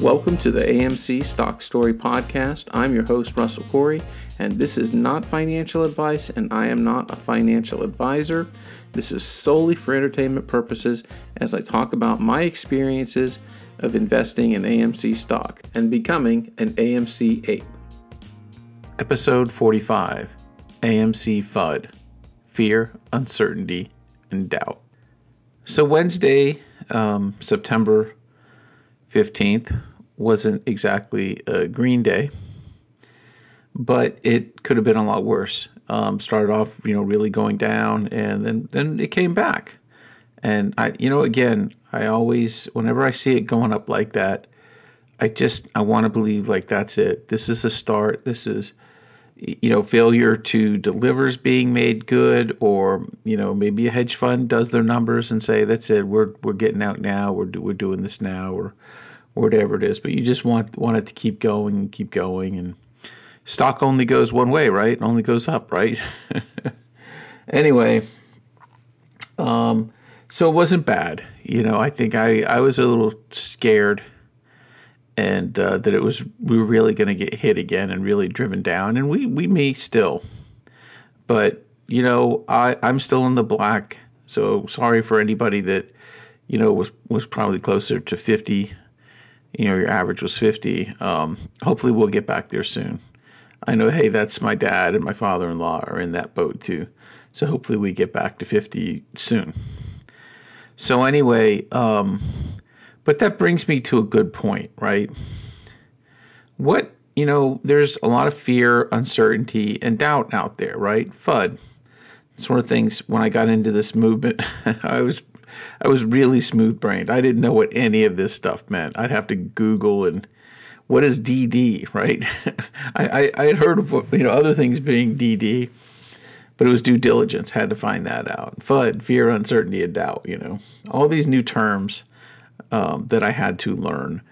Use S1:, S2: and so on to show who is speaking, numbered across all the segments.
S1: Welcome to the AMC Stock Story Podcast. I'm your host, Russell Corey, and this is not financial advice, and I am not a financial advisor. This is solely for entertainment purposes as I talk about my experiences of investing in AMC stock and becoming an AMC ape. Episode 45 AMC FUD Fear, Uncertainty, and Doubt. So, Wednesday, um, September 15th, wasn't exactly a green day, but it could have been a lot worse. Um, started off, you know, really going down, and then then it came back. And I, you know, again, I always, whenever I see it going up like that, I just I want to believe like that's it. This is a start. This is, you know, failure to deliver is being made good, or you know, maybe a hedge fund does their numbers and say that's it. We're we're getting out now. We're we're doing this now, or or whatever it is. But you just want want it to keep going and keep going. And stock only goes one way, right? It only goes up, right? anyway, um, so it wasn't bad. You know, I think I I was a little scared. And uh, that it was we were really going to get hit again and really driven down, and we we may still, but you know I I'm still in the black. So sorry for anybody that you know was was probably closer to 50 you know your average was 50 um, hopefully we'll get back there soon. I know hey that's my dad and my father-in-law are in that boat too. So hopefully we get back to 50 soon. So anyway um, but that brings me to a good point right? What you know there's a lot of fear uncertainty and doubt out there right? Fud sort of things when i got into this movement i was I was really smooth brained. I didn't know what any of this stuff meant. I'd have to Google and what is DD, right? I, I, I had heard of you know other things being DD, but it was due diligence. Had to find that out. FUD, fear, uncertainty, and doubt. You know, all these new terms um, that I had to learn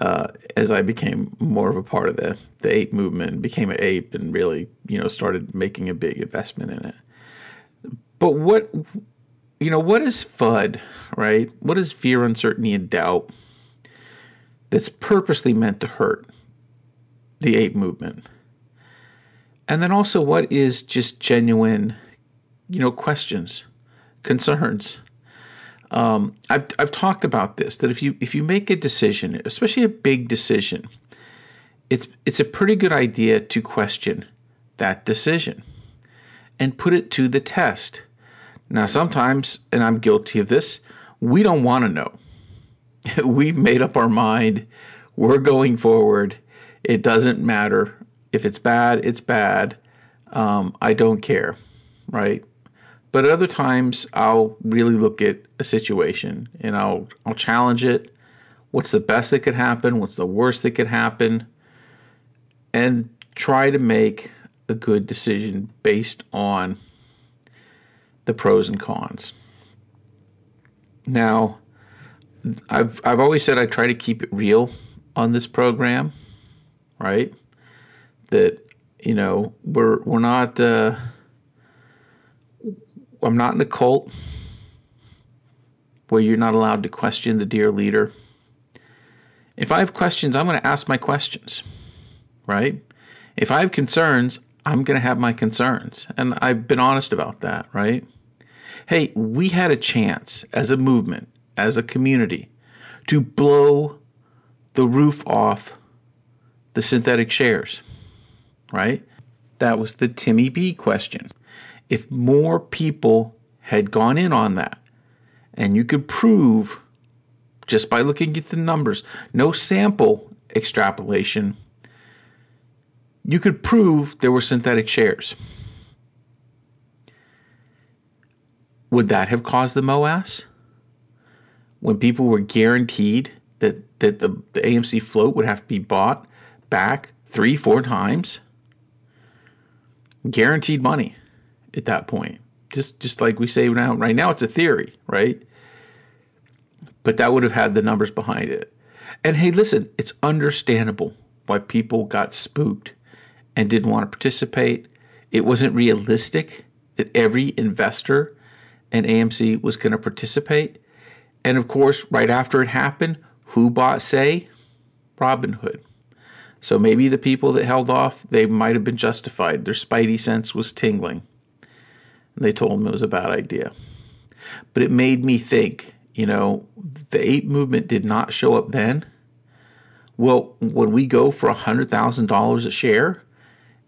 S1: uh, as I became more of a part of the the ape movement, became an ape, and really you know started making a big investment in it. But what you know, what is FUD, right? What is fear, uncertainty, and doubt that's purposely meant to hurt the ape movement? And then also, what is just genuine, you know, questions, concerns? Um, I've I've talked about this that if you if you make a decision, especially a big decision, it's it's a pretty good idea to question that decision and put it to the test now, sometimes, and I'm guilty of this, we don't want to know. We've made up our mind. We're going forward. It doesn't matter. If it's bad, it's bad. Um, I don't care, right? But at other times, I'll really look at a situation and I'll I'll challenge it. What's the best that could happen? What's the worst that could happen? And try to make a good decision based on the pros and cons. Now, I've I've always said I try to keep it real on this program, right? That you know we're we're not. Uh, I'm not in a cult where you're not allowed to question the dear leader. If I have questions, I'm going to ask my questions, right? If I have concerns, I'm going to have my concerns. And I've been honest about that, right? Hey, we had a chance as a movement, as a community, to blow the roof off the synthetic shares, right? That was the Timmy B question. If more people had gone in on that, and you could prove just by looking at the numbers, no sample extrapolation, you could prove there were synthetic shares. Would that have caused the MOAS? When people were guaranteed that, that the, the AMC float would have to be bought back three, four times? Guaranteed money at that point. Just just like we say now, right now it's a theory, right? But that would have had the numbers behind it. And hey, listen, it's understandable why people got spooked and didn't want to participate. It wasn't realistic that every investor and AMC was going to participate. And of course, right after it happened, who bought Say? Robinhood. So maybe the people that held off, they might have been justified. Their spidey sense was tingling. And they told them it was a bad idea. But it made me think, you know, the ape movement did not show up then. Well, when we go for $100,000 a share,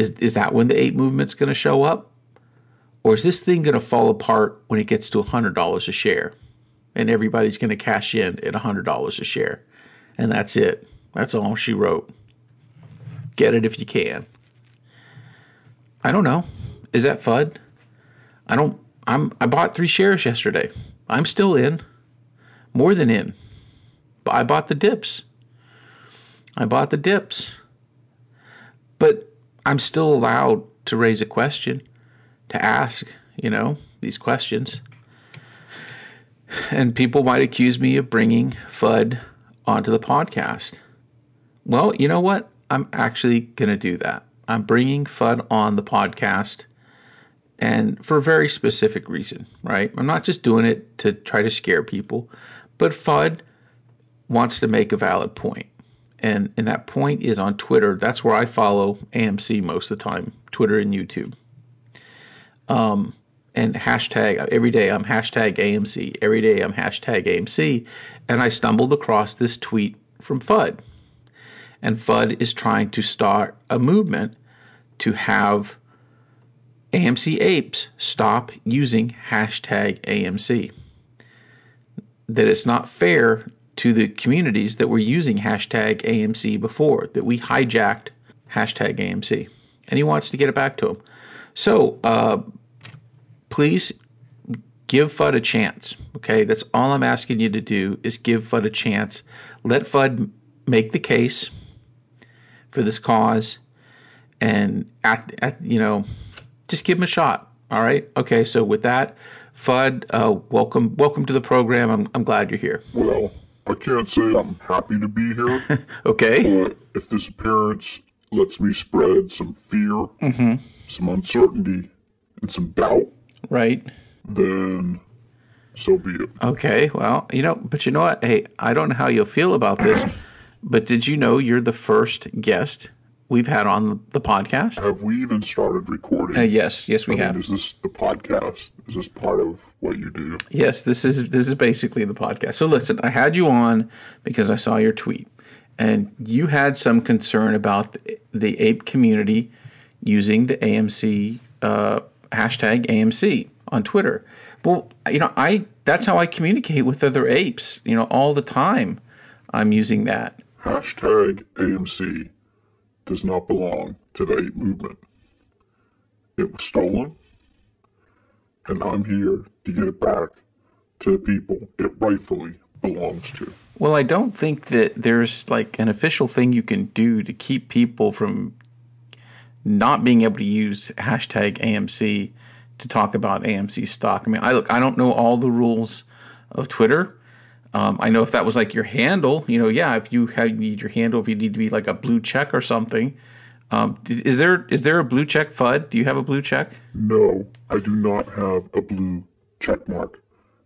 S1: is, is that when the ape movement's going to show up? Or is this thing going to fall apart when it gets to $100 a share? And everybody's going to cash in at $100 a share. And that's it. That's all she wrote. Get it if you can. I don't know. Is that FUD? I don't I'm I bought 3 shares yesterday. I'm still in. More than in. But I bought the dips. I bought the dips. But I'm still allowed to raise a question, to ask, you know, these questions. And people might accuse me of bringing FUD onto the podcast. Well, you know what? I'm actually going to do that. I'm bringing FUD on the podcast and for a very specific reason, right? I'm not just doing it to try to scare people, but FUD wants to make a valid point. And, and that point is on Twitter. That's where I follow AMC most of the time, Twitter and YouTube. Um, and hashtag every day I'm hashtag AMC. Every day I'm hashtag AMC. And I stumbled across this tweet from FUD and FUD is trying to start a movement to have AMC apes stop using hashtag AMC. That it's not fair to the communities that were using hashtag AMC before, that we hijacked hashtag AMC. And he wants to get it back to him. So uh, please give FUD a chance. Okay, that's all I'm asking you to do is give FUD a chance. Let FUD make the case for this cause and at, at you know just give him a shot all right okay so with that fud uh, welcome welcome to the program I'm, I'm glad you're here
S2: well i can't say i'm happy to be here
S1: okay.
S2: but if this appearance lets me spread some fear
S1: mm-hmm.
S2: some uncertainty and some doubt
S1: right.
S2: then so be it.
S1: Okay well you know but you know what? Hey i don't know how you'll feel about this but did you know you're the first guest we've had on the podcast?
S2: Have we even started recording?
S1: Uh, yes, yes, we
S2: I mean,
S1: have.
S2: Is this the podcast? Is this part of what you do?
S1: Yes, this is this is basically the podcast. So listen, I had you on because I saw your tweet, and you had some concern about the, the ape community using the AMC uh, hashtag AMC on Twitter. Well, you know, I that's how I communicate with other apes. You know, all the time, I'm using that.
S2: Hashtag AMC does not belong to the ape movement. It was stolen, and I'm here to get it back to the people it rightfully belongs to.
S1: Well, I don't think that there's like an official thing you can do to keep people from not being able to use hashtag AMC to talk about AMC stock. I mean, I look, I don't know all the rules of Twitter. Um, I know if that was like your handle, you know, yeah, if you have, need your handle, if you need to be like a blue check or something. Um, is there is there a blue check FUD? Do you have a blue check?
S2: No, I do not have a blue check mark.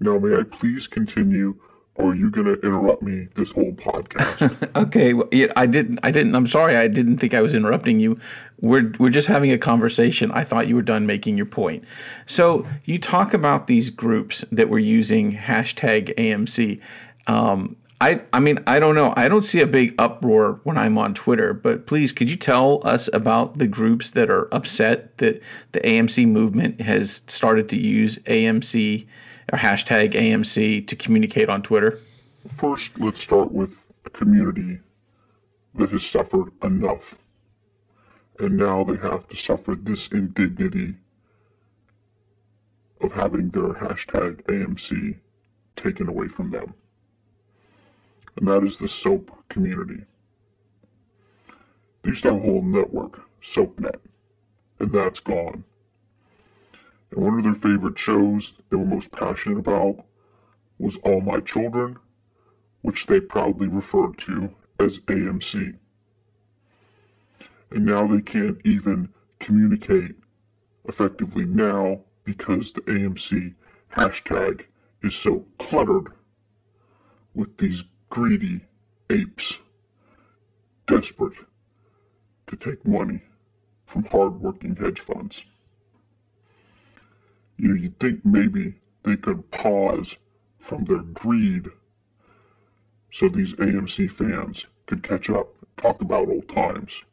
S2: Now, may I please continue or are you going to interrupt me this whole podcast?
S1: okay, well, yeah, I didn't. I didn't. I'm sorry. I didn't think I was interrupting you. We're we're just having a conversation. I thought you were done making your point. So you talk about these groups that were using hashtag AMC. Um, I I mean I don't know. I don't see a big uproar when I'm on Twitter. But please, could you tell us about the groups that are upset that the AMC movement has started to use AMC? Or hashtag AMC to communicate on Twitter?
S2: First, let's start with a community that has suffered enough. And now they have to suffer this indignity of having their hashtag AMC taken away from them. And that is the SOAP community. They used to have a whole network, SoapNet, and that's gone. And one of their favorite shows they were most passionate about was All My Children, which they proudly referred to as AMC. And now they can't even communicate effectively now because the AMC hashtag is so cluttered with these greedy apes desperate to take money from hardworking hedge funds. You know, you'd think maybe they could pause from their greed so these AMC fans could catch up, talk about old times,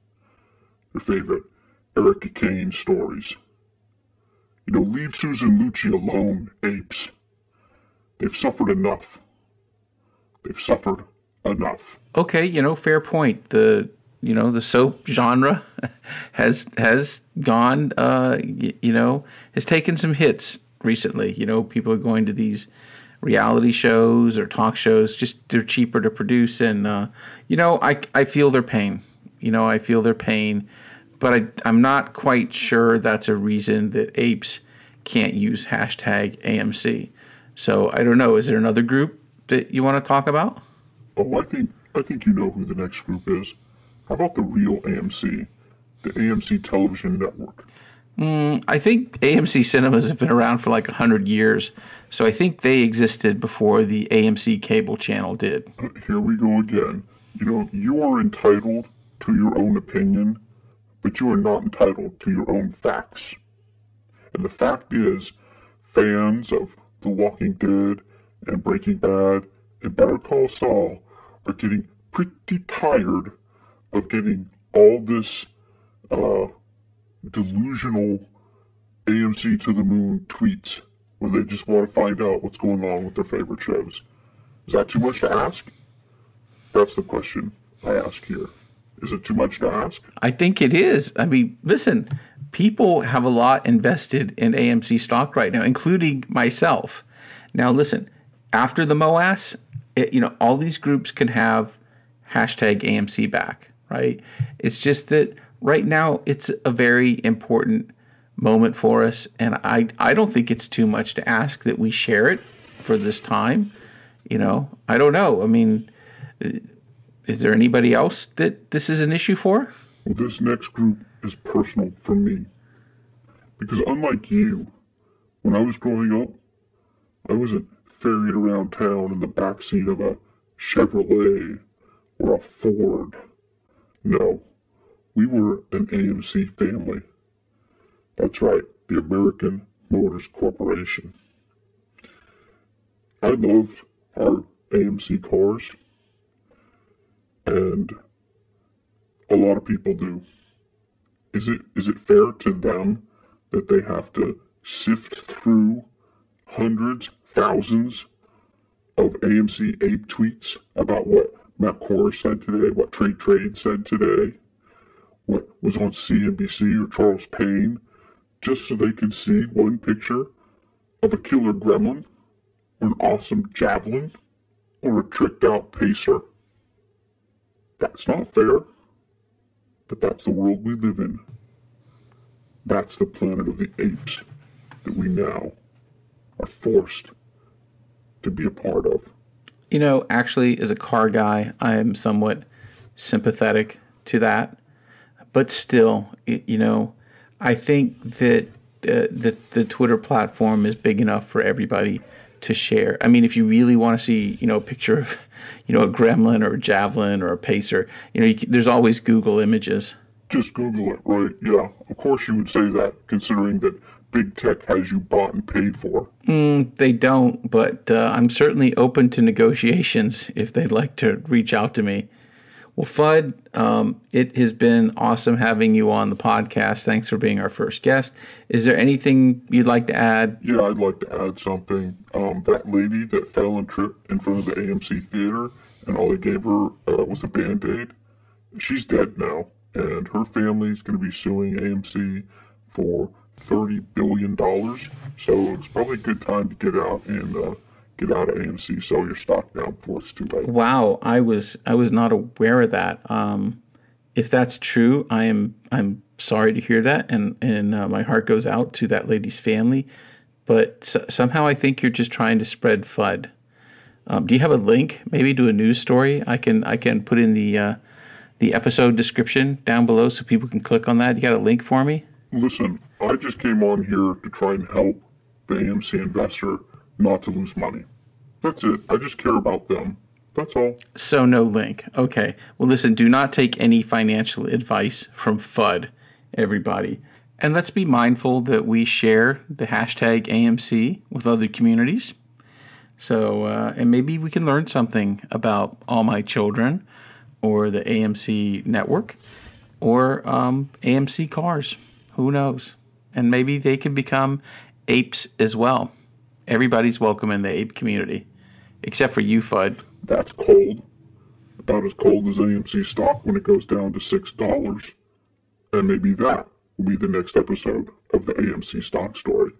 S2: their favorite Erica Kane stories. You know, leave Susan Lucci alone, apes. They've suffered enough. They've suffered enough.
S1: Okay, you know, fair point. The you know the soap genre has has gone uh, you know has taken some hits recently. You know, people are going to these reality shows or talk shows. Just they're cheaper to produce, and uh, you know, I I feel their pain. You know, I feel their pain, but I I'm not quite sure that's a reason that apes can't use hashtag AMC. So I don't know. Is there another group that you want to talk about?
S2: Oh, I think I think you know who the next group is. How about the real AMC, the AMC Television Network?
S1: Mm, I think AMC cinemas have been around for like 100 years. So I think they existed before the AMC cable channel did.
S2: Here we go again. You know, you are entitled to your own opinion, but you are not entitled to your own facts. And the fact is, fans of The Walking Dead and Breaking Bad and Better Call Saul are getting pretty tired of getting all this uh, delusional AMC to the moon tweets where they just want to find out what's going on with their favorite shows. Is that too much to ask? That's the question I ask here. Is it too much to ask?
S1: I think it is. I mean, listen, people have a lot invested in AMC stock right now, including myself. Now, listen, after the MOAS, it, you know, all these groups can have hashtag AMC back, right? It's just that right now it's a very important moment for us, and I I don't think it's too much to ask that we share it for this time. You know, I don't know. I mean, uh, is there anybody else that this is an issue for?
S2: Well, this next group is personal for me. Because unlike you, when I was growing up, I wasn't ferried around town in the backseat of a Chevrolet or a Ford. No, we were an AMC family. That's right, the American Motors Corporation. I loved our AMC cars, and a lot of people do. Is it is it fair to them that they have to sift through hundreds, thousands of AMC ape tweets about what Matt Kohrs said today, what Trade Trade said today, what was on CNBC or Charles Payne, just so they could see one picture of a killer gremlin or an awesome javelin or a tricked out pacer? That's not fair. But that's the world we live in. That's the planet of the apes that we now are forced to be a part of.
S1: You know, actually, as a car guy, I am somewhat sympathetic to that. But still, y- you know, I think that uh, the the Twitter platform is big enough for everybody to share. I mean, if you really want to see, you know, a picture of, you know, a gremlin or a javelin or a pacer, you know, you can, there's always Google Images.
S2: Just Google it, right? Yeah, of course you would say that, considering that big tech has you bought and paid for.
S1: They don't, but uh, I'm certainly open to negotiations if they'd like to reach out to me. Well, Fudd, um, it has been awesome having you on the podcast. Thanks for being our first guest. Is there anything you'd like to add?
S2: Yeah, I'd like to add something. Um, that lady that fell and tripped in front of the AMC theater, and all they gave her uh, was a band aid, she's dead now, and her family's going to be suing AMC for thirty billion dollars. So it's probably a good time to get out and uh, get out of AMC, sell your stock now before it's too late.
S1: Wow, I was I was not aware of that. Um, if that's true, I am I'm sorry to hear that, and and uh, my heart goes out to that lady's family. But s somehow I think you're just trying to spread FUD. Um, do you have a link, maybe to a news story? I can I can put in the uh, the episode description down below so people can click on that. You got a link for me?
S2: Listen, I just came on here to try and help the AMC investor not to lose money. That's it. I just care about them. That's all.
S1: So no link. Okay. Well, listen, do not take any financial advice from FUD, everybody. And let's be mindful that we share the hashtag AMC with other communities. So, uh, and maybe we can learn something about All My Children or the AMC network or um, AMC cars. Who knows? And maybe they can become apes as well. Everybody's welcome in the ape community, except for you, Fudd.
S2: That's cold. About as cold as AMC stock when it goes down to $6. And maybe that will be the next episode of the AMC stock story.